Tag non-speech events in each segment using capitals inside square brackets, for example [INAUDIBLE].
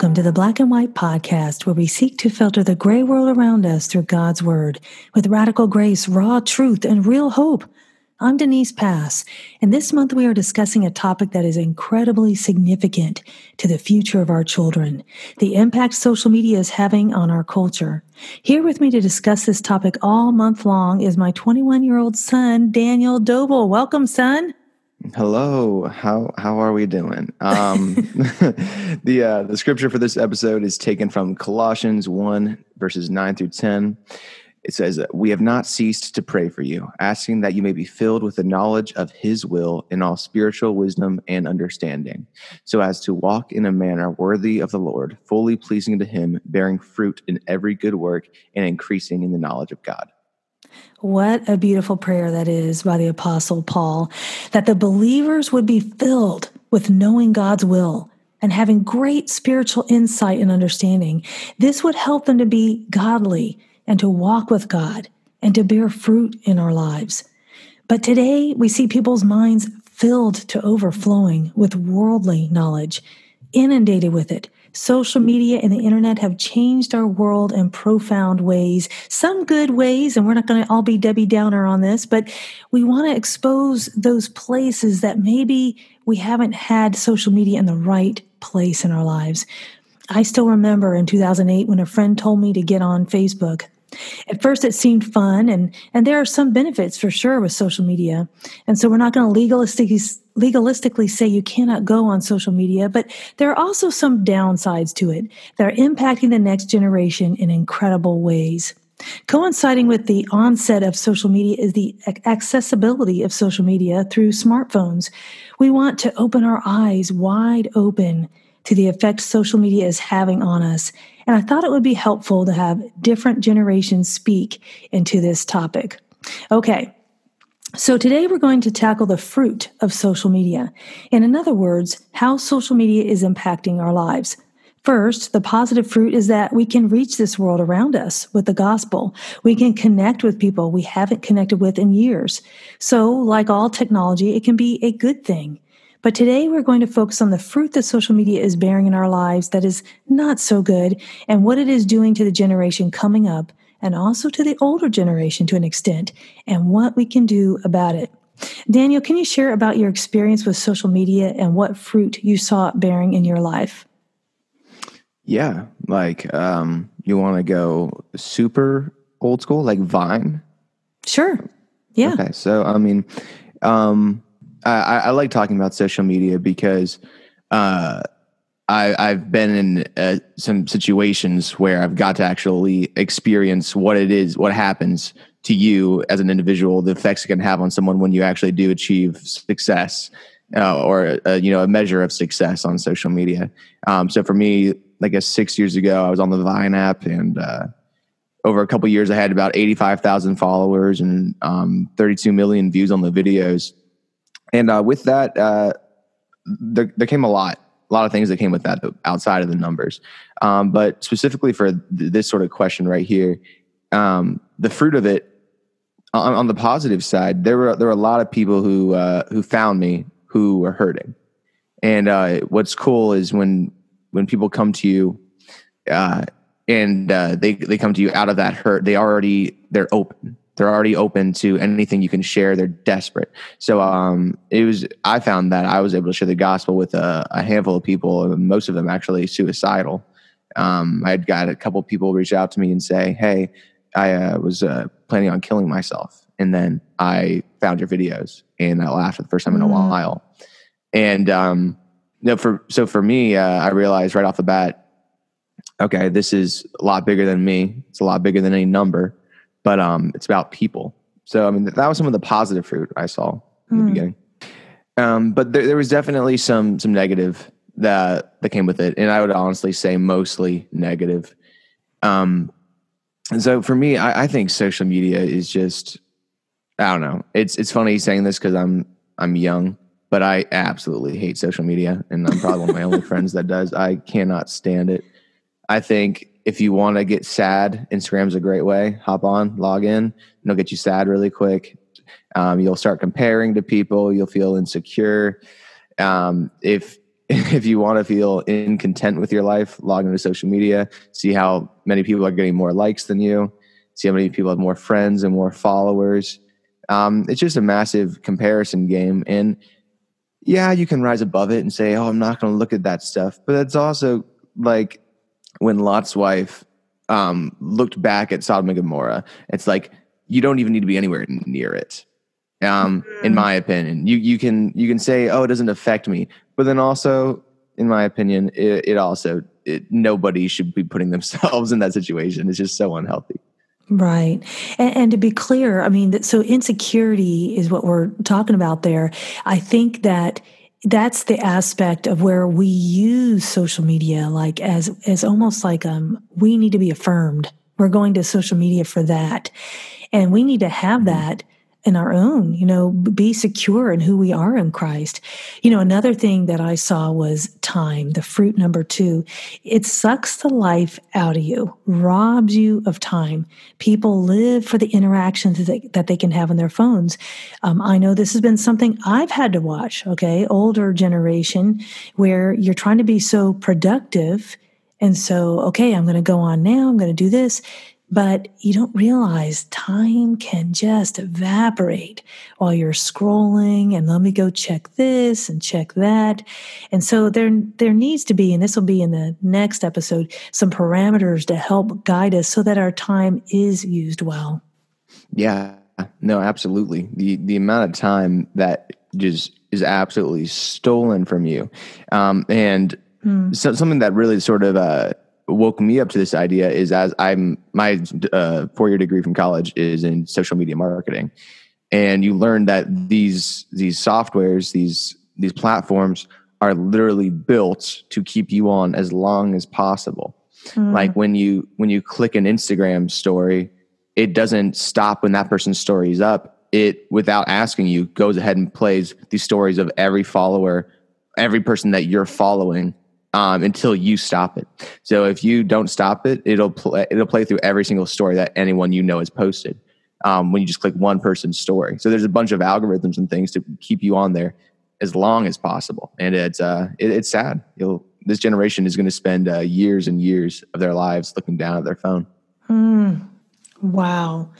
Welcome to the Black and White Podcast, where we seek to filter the gray world around us through God's Word with radical grace, raw truth, and real hope. I'm Denise Pass, and this month we are discussing a topic that is incredibly significant to the future of our children the impact social media is having on our culture. Here with me to discuss this topic all month long is my 21 year old son, Daniel Dovel. Welcome, son. Hello, how how are we doing? Um, [LAUGHS] the uh, the scripture for this episode is taken from Colossians one verses nine through ten. It says, "We have not ceased to pray for you, asking that you may be filled with the knowledge of His will in all spiritual wisdom and understanding, so as to walk in a manner worthy of the Lord, fully pleasing to Him, bearing fruit in every good work and increasing in the knowledge of God." What a beautiful prayer that is by the Apostle Paul, that the believers would be filled with knowing God's will and having great spiritual insight and understanding. This would help them to be godly and to walk with God and to bear fruit in our lives. But today we see people's minds filled to overflowing with worldly knowledge, inundated with it Social media and the internet have changed our world in profound ways, some good ways, and we're not going to all be Debbie Downer on this, but we want to expose those places that maybe we haven't had social media in the right place in our lives. I still remember in 2008 when a friend told me to get on Facebook. At first, it seemed fun, and and there are some benefits for sure with social media. And so, we're not going to legalistically legalistically say you cannot go on social media, but there are also some downsides to it that are impacting the next generation in incredible ways. Coinciding with the onset of social media is the accessibility of social media through smartphones. We want to open our eyes wide open to the effect social media is having on us. And I thought it would be helpful to have different generations speak into this topic. Okay. So today we're going to tackle the fruit of social media. And in other words, how social media is impacting our lives. First, the positive fruit is that we can reach this world around us with the gospel. We can connect with people we haven't connected with in years. So, like all technology, it can be a good thing. But today we're going to focus on the fruit that social media is bearing in our lives that is not so good and what it is doing to the generation coming up and also to the older generation to an extent and what we can do about it. Daniel, can you share about your experience with social media and what fruit you saw it bearing in your life? Yeah, like um, you want to go super old school, like Vine? Sure. Yeah. Okay. So, I mean, um, I, I like talking about social media because uh, I, I've been in uh, some situations where I've got to actually experience what it is, what happens to you as an individual, the effects it can have on someone when you actually do achieve success uh, or uh, you know a measure of success on social media. Um, so for me, like guess six years ago, I was on the Vine app, and uh, over a couple years, I had about eighty five thousand followers and um, thirty two million views on the videos. And uh, with that, uh, there, there came a lot, a lot of things that came with that outside of the numbers. Um, but specifically for th- this sort of question right here, um, the fruit of it on, on, the positive side, there were there were a lot of people who uh, who found me who were hurting. And uh, what's cool is when when people come to you uh, and uh, they they come to you out of that hurt, they already they're open they're already open to anything you can share. They're desperate. So um, it was. I found that I was able to share the gospel with a, a handful of people. Most of them actually suicidal. Um, I had got a couple people reach out to me and say, "Hey, I uh, was uh, planning on killing myself, and then I found your videos and I laughed for the first time in a mm. while." And um, know, for so for me, uh, I realized right off the bat, okay, this is a lot bigger than me. It's a lot bigger than any number but um, it's about people. So I mean, that was some of the positive fruit I saw in mm. the hmm. beginning. Um, but there, there, was definitely some some negative that that came with it, and I would honestly say mostly negative. Um, and so for me, I, I think social media is just I don't know. It's it's funny saying this because I'm I'm young, but I absolutely hate social media, and I'm probably one of my only [LAUGHS] friends that does. I cannot stand it. I think if you want to get sad, Instagram's a great way. Hop on, log in, and it'll get you sad really quick. Um, you'll start comparing to people. You'll feel insecure. Um, if [LAUGHS] if you want to feel in content with your life, log into social media, see how many people are getting more likes than you, see how many people have more friends and more followers. Um, it's just a massive comparison game. And yeah, you can rise above it and say, oh, I'm not going to look at that stuff. But it's also like when Lot's wife um, looked back at Sodom and Gomorrah, it's like, you don't even need to be anywhere near it. Um, mm-hmm. in my opinion, you, you can, you can say, oh, it doesn't affect me. But then also, in my opinion, it, it also, it, nobody should be putting themselves [LAUGHS] in that situation. It's just so unhealthy. Right. And, and, to be clear, I mean, so insecurity is what we're talking about there. I think that that's the aspect of where we use social media like as as almost like um we need to be affirmed. We're going to social media for that. And we need to have mm-hmm. that in our own, you know, be secure in who we are in Christ. You know, another thing that I saw was time, the fruit number two. It sucks the life out of you, robs you of time. People live for the interactions that they, that they can have on their phones. Um, I know this has been something I've had to watch, okay, older generation, where you're trying to be so productive. And so, okay, I'm going to go on now, I'm going to do this but you don't realize time can just evaporate while you're scrolling and let me go check this and check that. And so there, there needs to be, and this will be in the next episode, some parameters to help guide us so that our time is used well. Yeah, no, absolutely. The, the amount of time that just is absolutely stolen from you. Um, and hmm. so, something that really sort of, uh, woke me up to this idea is as I'm my uh, four year degree from college is in social media marketing, and you learn that these these softwares these these platforms are literally built to keep you on as long as possible. Mm. Like when you when you click an Instagram story, it doesn't stop when that person's story is up. It without asking you goes ahead and plays these stories of every follower, every person that you're following um, until you stop it. So if you don't stop it, it'll play, it'll play through every single story that anyone you know has posted. Um, when you just click one person's story, so there's a bunch of algorithms and things to keep you on there as long as possible. And it's uh, it, it's sad. You'll this generation is going to spend uh, years and years of their lives looking down at their phone. Mm. Wow.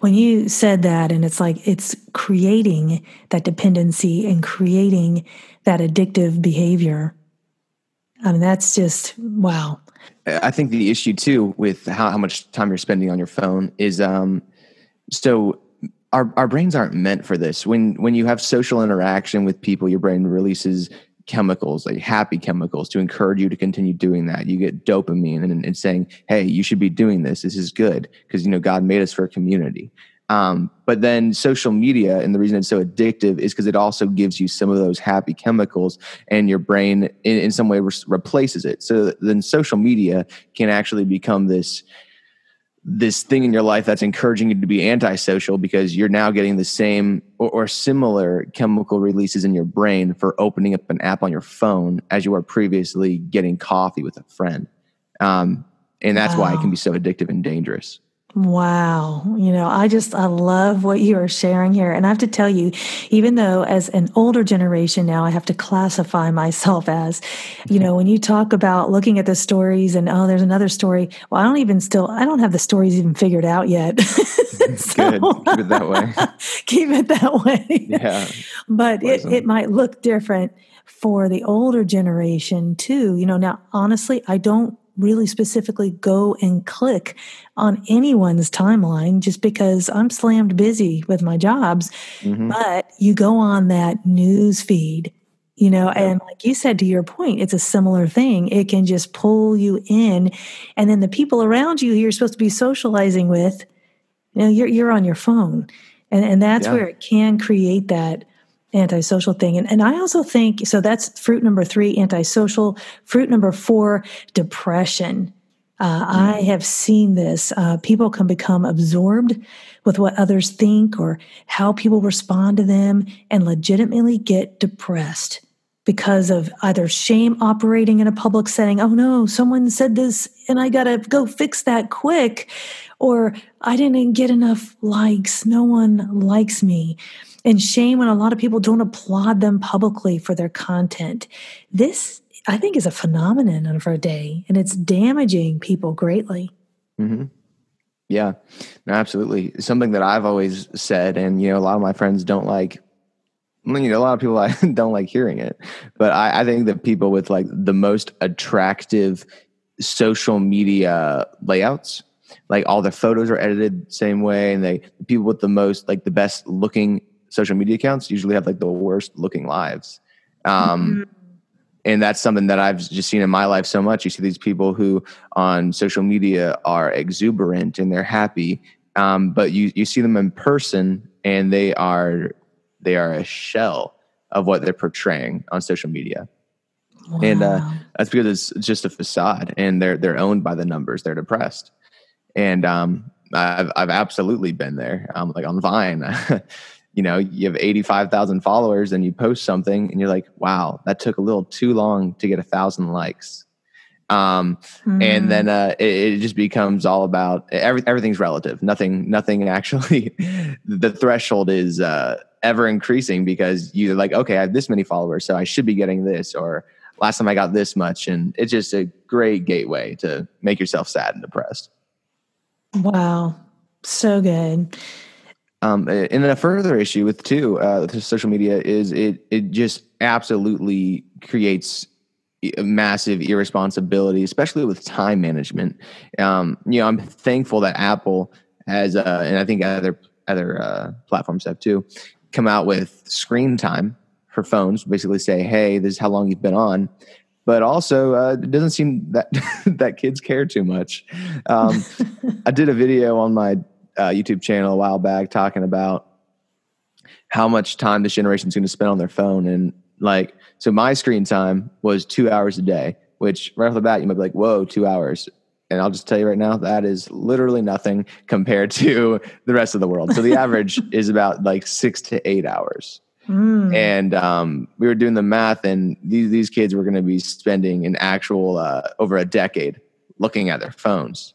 When you said that, and it's like it's creating that dependency and creating that addictive behavior I mean, that's just wow. I think the issue too with how, how much time you're spending on your phone is um, so our, our brains aren't meant for this. When when you have social interaction with people, your brain releases chemicals, like happy chemicals, to encourage you to continue doing that. You get dopamine and, and saying, "Hey, you should be doing this. This is good," because you know God made us for a community. Um, but then social media, and the reason it's so addictive is because it also gives you some of those happy chemicals, and your brain, in, in some way, re- replaces it. So then, social media can actually become this this thing in your life that's encouraging you to be antisocial because you're now getting the same or, or, similar chemical releases in your brain for opening up an app on your phone as you were previously getting coffee with a friend. Um, and that's wow. why it can be so addictive and dangerous. Wow. You know, I just, I love what you are sharing here. And I have to tell you, even though as an older generation now, I have to classify myself as, you know, when you talk about looking at the stories and, oh, there's another story. Well, I don't even still, I don't have the stories even figured out yet. [LAUGHS] Mm-hmm. so, Good. Keep it that way. [LAUGHS] keep it that way. Yeah. [LAUGHS] but it, it might look different for the older generation too. You know, now, honestly, I don't really specifically go and click on anyone's timeline just because I'm slammed busy with my jobs. Mm-hmm. But you go on that news feed, you know, and like you said, to your point, it's a similar thing. It can just pull you in. And then the people around you you're supposed to be socializing with, you know, you're, you're on your phone. And, and that's yeah. where it can create that antisocial thing. And, and I also think so that's fruit number three, antisocial. Fruit number four, depression. Uh, I mm. have seen this. Uh, people can become absorbed with what others think or how people respond to them and legitimately get depressed because of either shame operating in a public setting. Oh no, someone said this and I got to go fix that quick or I didn't get enough likes. No one likes me. And shame when a lot of people don't applaud them publicly for their content. This, I think, is a phenomenon of our day, and it's damaging people greatly. Mm-hmm. Yeah, no, absolutely. Something that I've always said, and you know, a lot of my friends don't like. You know, a lot of people [LAUGHS] I don't like hearing it, but I, I think that people with like the most attractive social media layouts, like all their photos are edited same way, and they people with the most like the best looking social media accounts usually have like the worst looking lives. Um, mm-hmm and that's something that I've just seen in my life so much. You see these people who on social media are exuberant and they're happy, um, but you you see them in person and they are they are a shell of what they're portraying on social media. Wow. And uh, that's because it's just a facade, and they're they're owned by the numbers. They're depressed, and um, I've I've absolutely been there. Um, like on Vine, [LAUGHS] you know you have 85,000 followers and you post something and you're like wow that took a little too long to get a thousand likes. Um, mm. and then uh, it, it, just becomes all about every, everything's relative. Nothing nothing [LAUGHS] actually the threshold is uh, ever increasing because you're like okay i have this many followers so i should be getting this or last time i got this much. And it's just a great gateway to make yourself sad and depressed. Wow. So good um, and then a further issue with too uh, social media is it it just absolutely creates massive irresponsibility, especially with time management. Um, you know, I'm thankful that Apple has, uh, and I think other other uh, platforms have too, come out with screen time for phones. Basically, say, hey, this is how long you've been on. But also, uh, it doesn't seem that [LAUGHS] that kids care too much. Um, [LAUGHS] I did a video on my uh, YouTube channel a while back talking about how much time this generation is going to spend on their phone. And like, so my screen time was two hours a day, which right off the bat, you might be like, whoa, two hours. And I'll just tell you right now, that is literally nothing compared [LAUGHS] to the rest of the world. So the average [LAUGHS] is about like six to eight hours. Mm. And um, we were doing the math, and these these kids were going to be spending an actual uh, over a decade looking at their phones,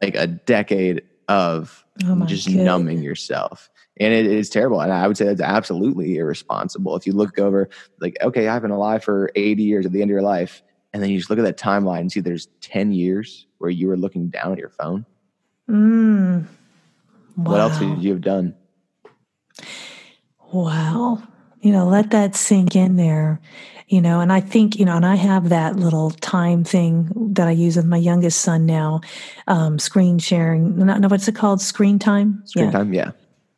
like a decade of oh just goodness. numbing yourself. And it is terrible. And I would say that's absolutely irresponsible. If you look over, like, okay, I've been alive for 80 years at the end of your life. And then you just look at that timeline and see there's 10 years where you were looking down at your phone. Mm. Wow. What else would you have done? Wow. You know, let that sink in there you know and i think you know and i have that little time thing that i use with my youngest son now um, screen sharing. Not no what's it called? Screen time? Screen yeah. time yeah.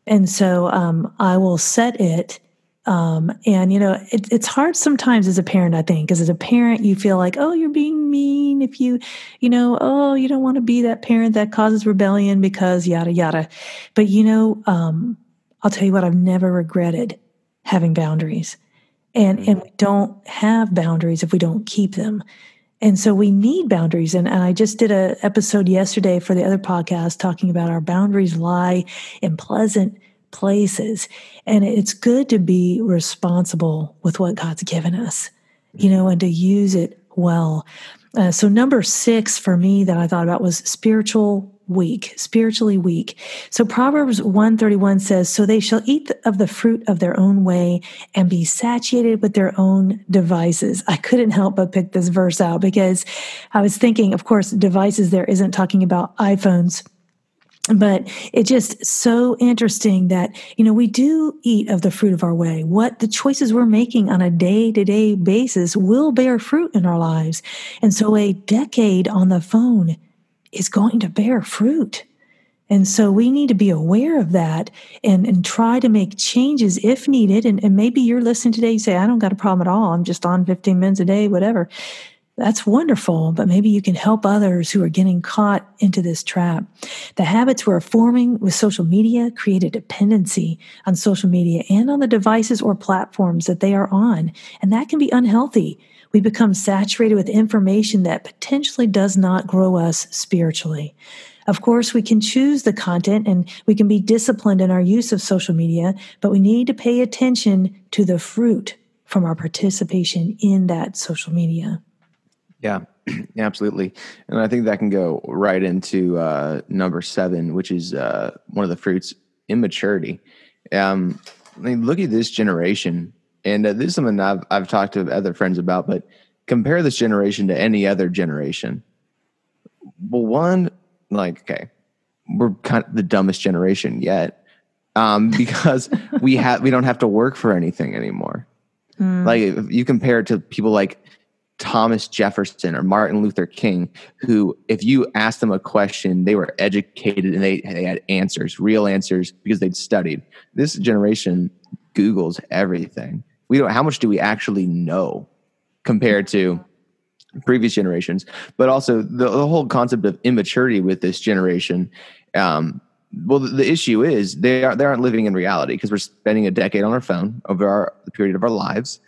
And so um, i will set it um, and you know it, it's hard sometimes as a parent i think because as a parent you feel like oh you're being mean if you you know oh you don't want to be that parent that causes rebellion because yada yada. But you know um, i'll tell you what i've never regretted having boundaries. And mm-hmm. and we don't have boundaries if we don't keep them. And so we need boundaries. And, and i just did a episode yesterday for the other podcast talking about our boundaries lie in pleasant places. And it's good to be responsible with what god's given us you know and to use it well uh, so number six for me that i thought about was spiritual weak, spiritually weak. So Proverbs 131 says, So they shall eat of the fruit of their own way and be satiated with their own devices. I couldn't help but pick this verse out because I was thinking, of course, devices there isn't talking about iPhones but it's just so interesting that you know we do eat of the fruit of our way what the choices we're making on a day-to-day basis will bear fruit in our lives and so a decade on the phone is going to bear fruit. And so we need to be aware of that and, and try to make changes if needed. And, and maybe you're listening today, you say, I don't got a problem at all. I'm just on 15 minutes a day, whatever. That's wonderful, but maybe you can help others who are getting caught into this trap. The habits we're forming with social media create a dependency on social media and on the devices or platforms that they are on. And that can be unhealthy we become saturated with information that potentially does not grow us spiritually. Of course, we can choose the content and we can be disciplined in our use of social media, but we need to pay attention to the fruit from our participation in that social media. [CLEARS THROAT] Yeah. absolutely. And I think that can go right into uh, number seven, which is uh, one of the fruits immaturity. Um, I mean, look at this generation, and uh, this is something I've I've talked to other friends about. But compare this generation to any other generation. Well, one, like, okay, we're kind of the dumbest generation yet, um, [LAUGHS] because we have we don't have to work for anything anymore. Mm. Like, if you compare it to people like Thomas Jefferson or Martin Luther King, who, if you asked them a question, they were educated and they, they had answers, real answers, because they'd studied. This generation Googles everything. We don't, how much do we actually know compared to previous generations? But also the, the whole concept of immaturity with this generation. Um, well, the, the issue is they, are, they aren't living in reality because we're spending a decade on our phone over our, the period of our lives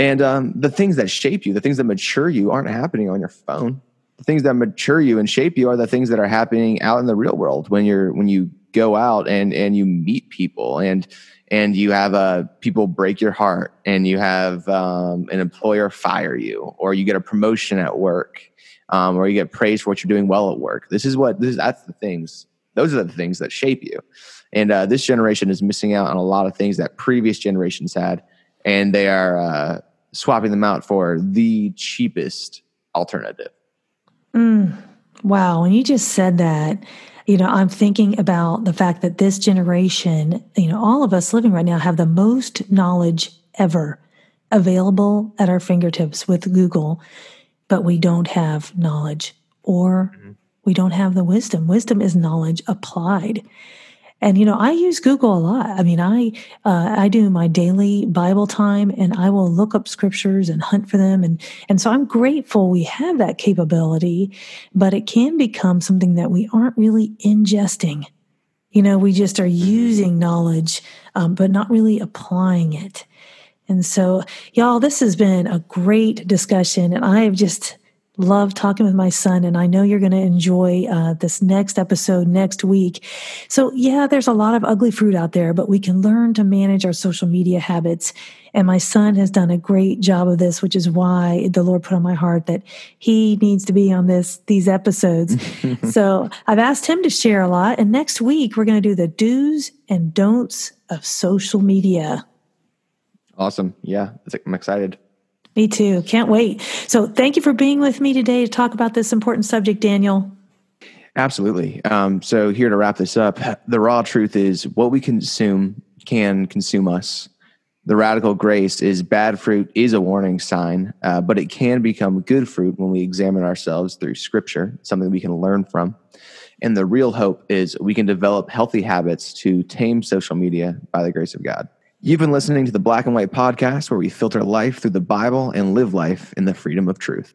and um, the things that shape you, the things that mature you, aren't happening on your phone. The things that mature you and shape you are the things that are happening out in the real world when you're when you go out and and you meet people and and you have uh, people break your heart and you have um, an employer fire you or you get a promotion at work um, or you get praised for what you're doing well at work. This is what this is. That's the things. Those are the things that shape you. And uh, this generation is missing out on a lot of things that previous generations had, and they are uh, swapping them out for the cheapest alternative. Mm, wow. When you just said that, you know, I'm thinking about the fact that this generation, you know, all of us living right now have the most knowledge ever available at our fingertips with Google, but we don't have knowledge or mm-hmm. we don't have the wisdom. Wisdom is knowledge applied. And you know, I use Google a lot. I mean, I uh, I do my daily Bible time, and I will look up scriptures and hunt for them, and and so I'm grateful we have that capability. But it can become something that we aren't really ingesting. You know, we just are using knowledge, um, but not really applying it. And so, y'all, this has been a great discussion, and I have just love talking with my son, and I know you're going to enjoy uh, this next episode next week. So, yeah, there's a lot of ugly fruit out there, but we can learn to manage our social media habits. And my son has done a great job of this, which is why the Lord put on my heart that he needs to be on this these episodes. [LAUGHS] so I've asked him to share a lot. And next week we're going to do the do's and don'ts of social media. Awesome. Yeah, I'm excited. Me too. Can't wait. So, thank you for being with me today to talk about this important subject, Daniel. Absolutely. Um, so, here to wrap this up, the raw truth is what we consume can consume us. The radical grace is bad fruit is a warning sign, uh, but it can become good fruit when we examine ourselves through scripture, something we can learn from. And the real hope is we can develop healthy habits to tame social media by the grace of God. You've been listening to the Black and White podcast where we filter life through the Bible and live life in the freedom of truth.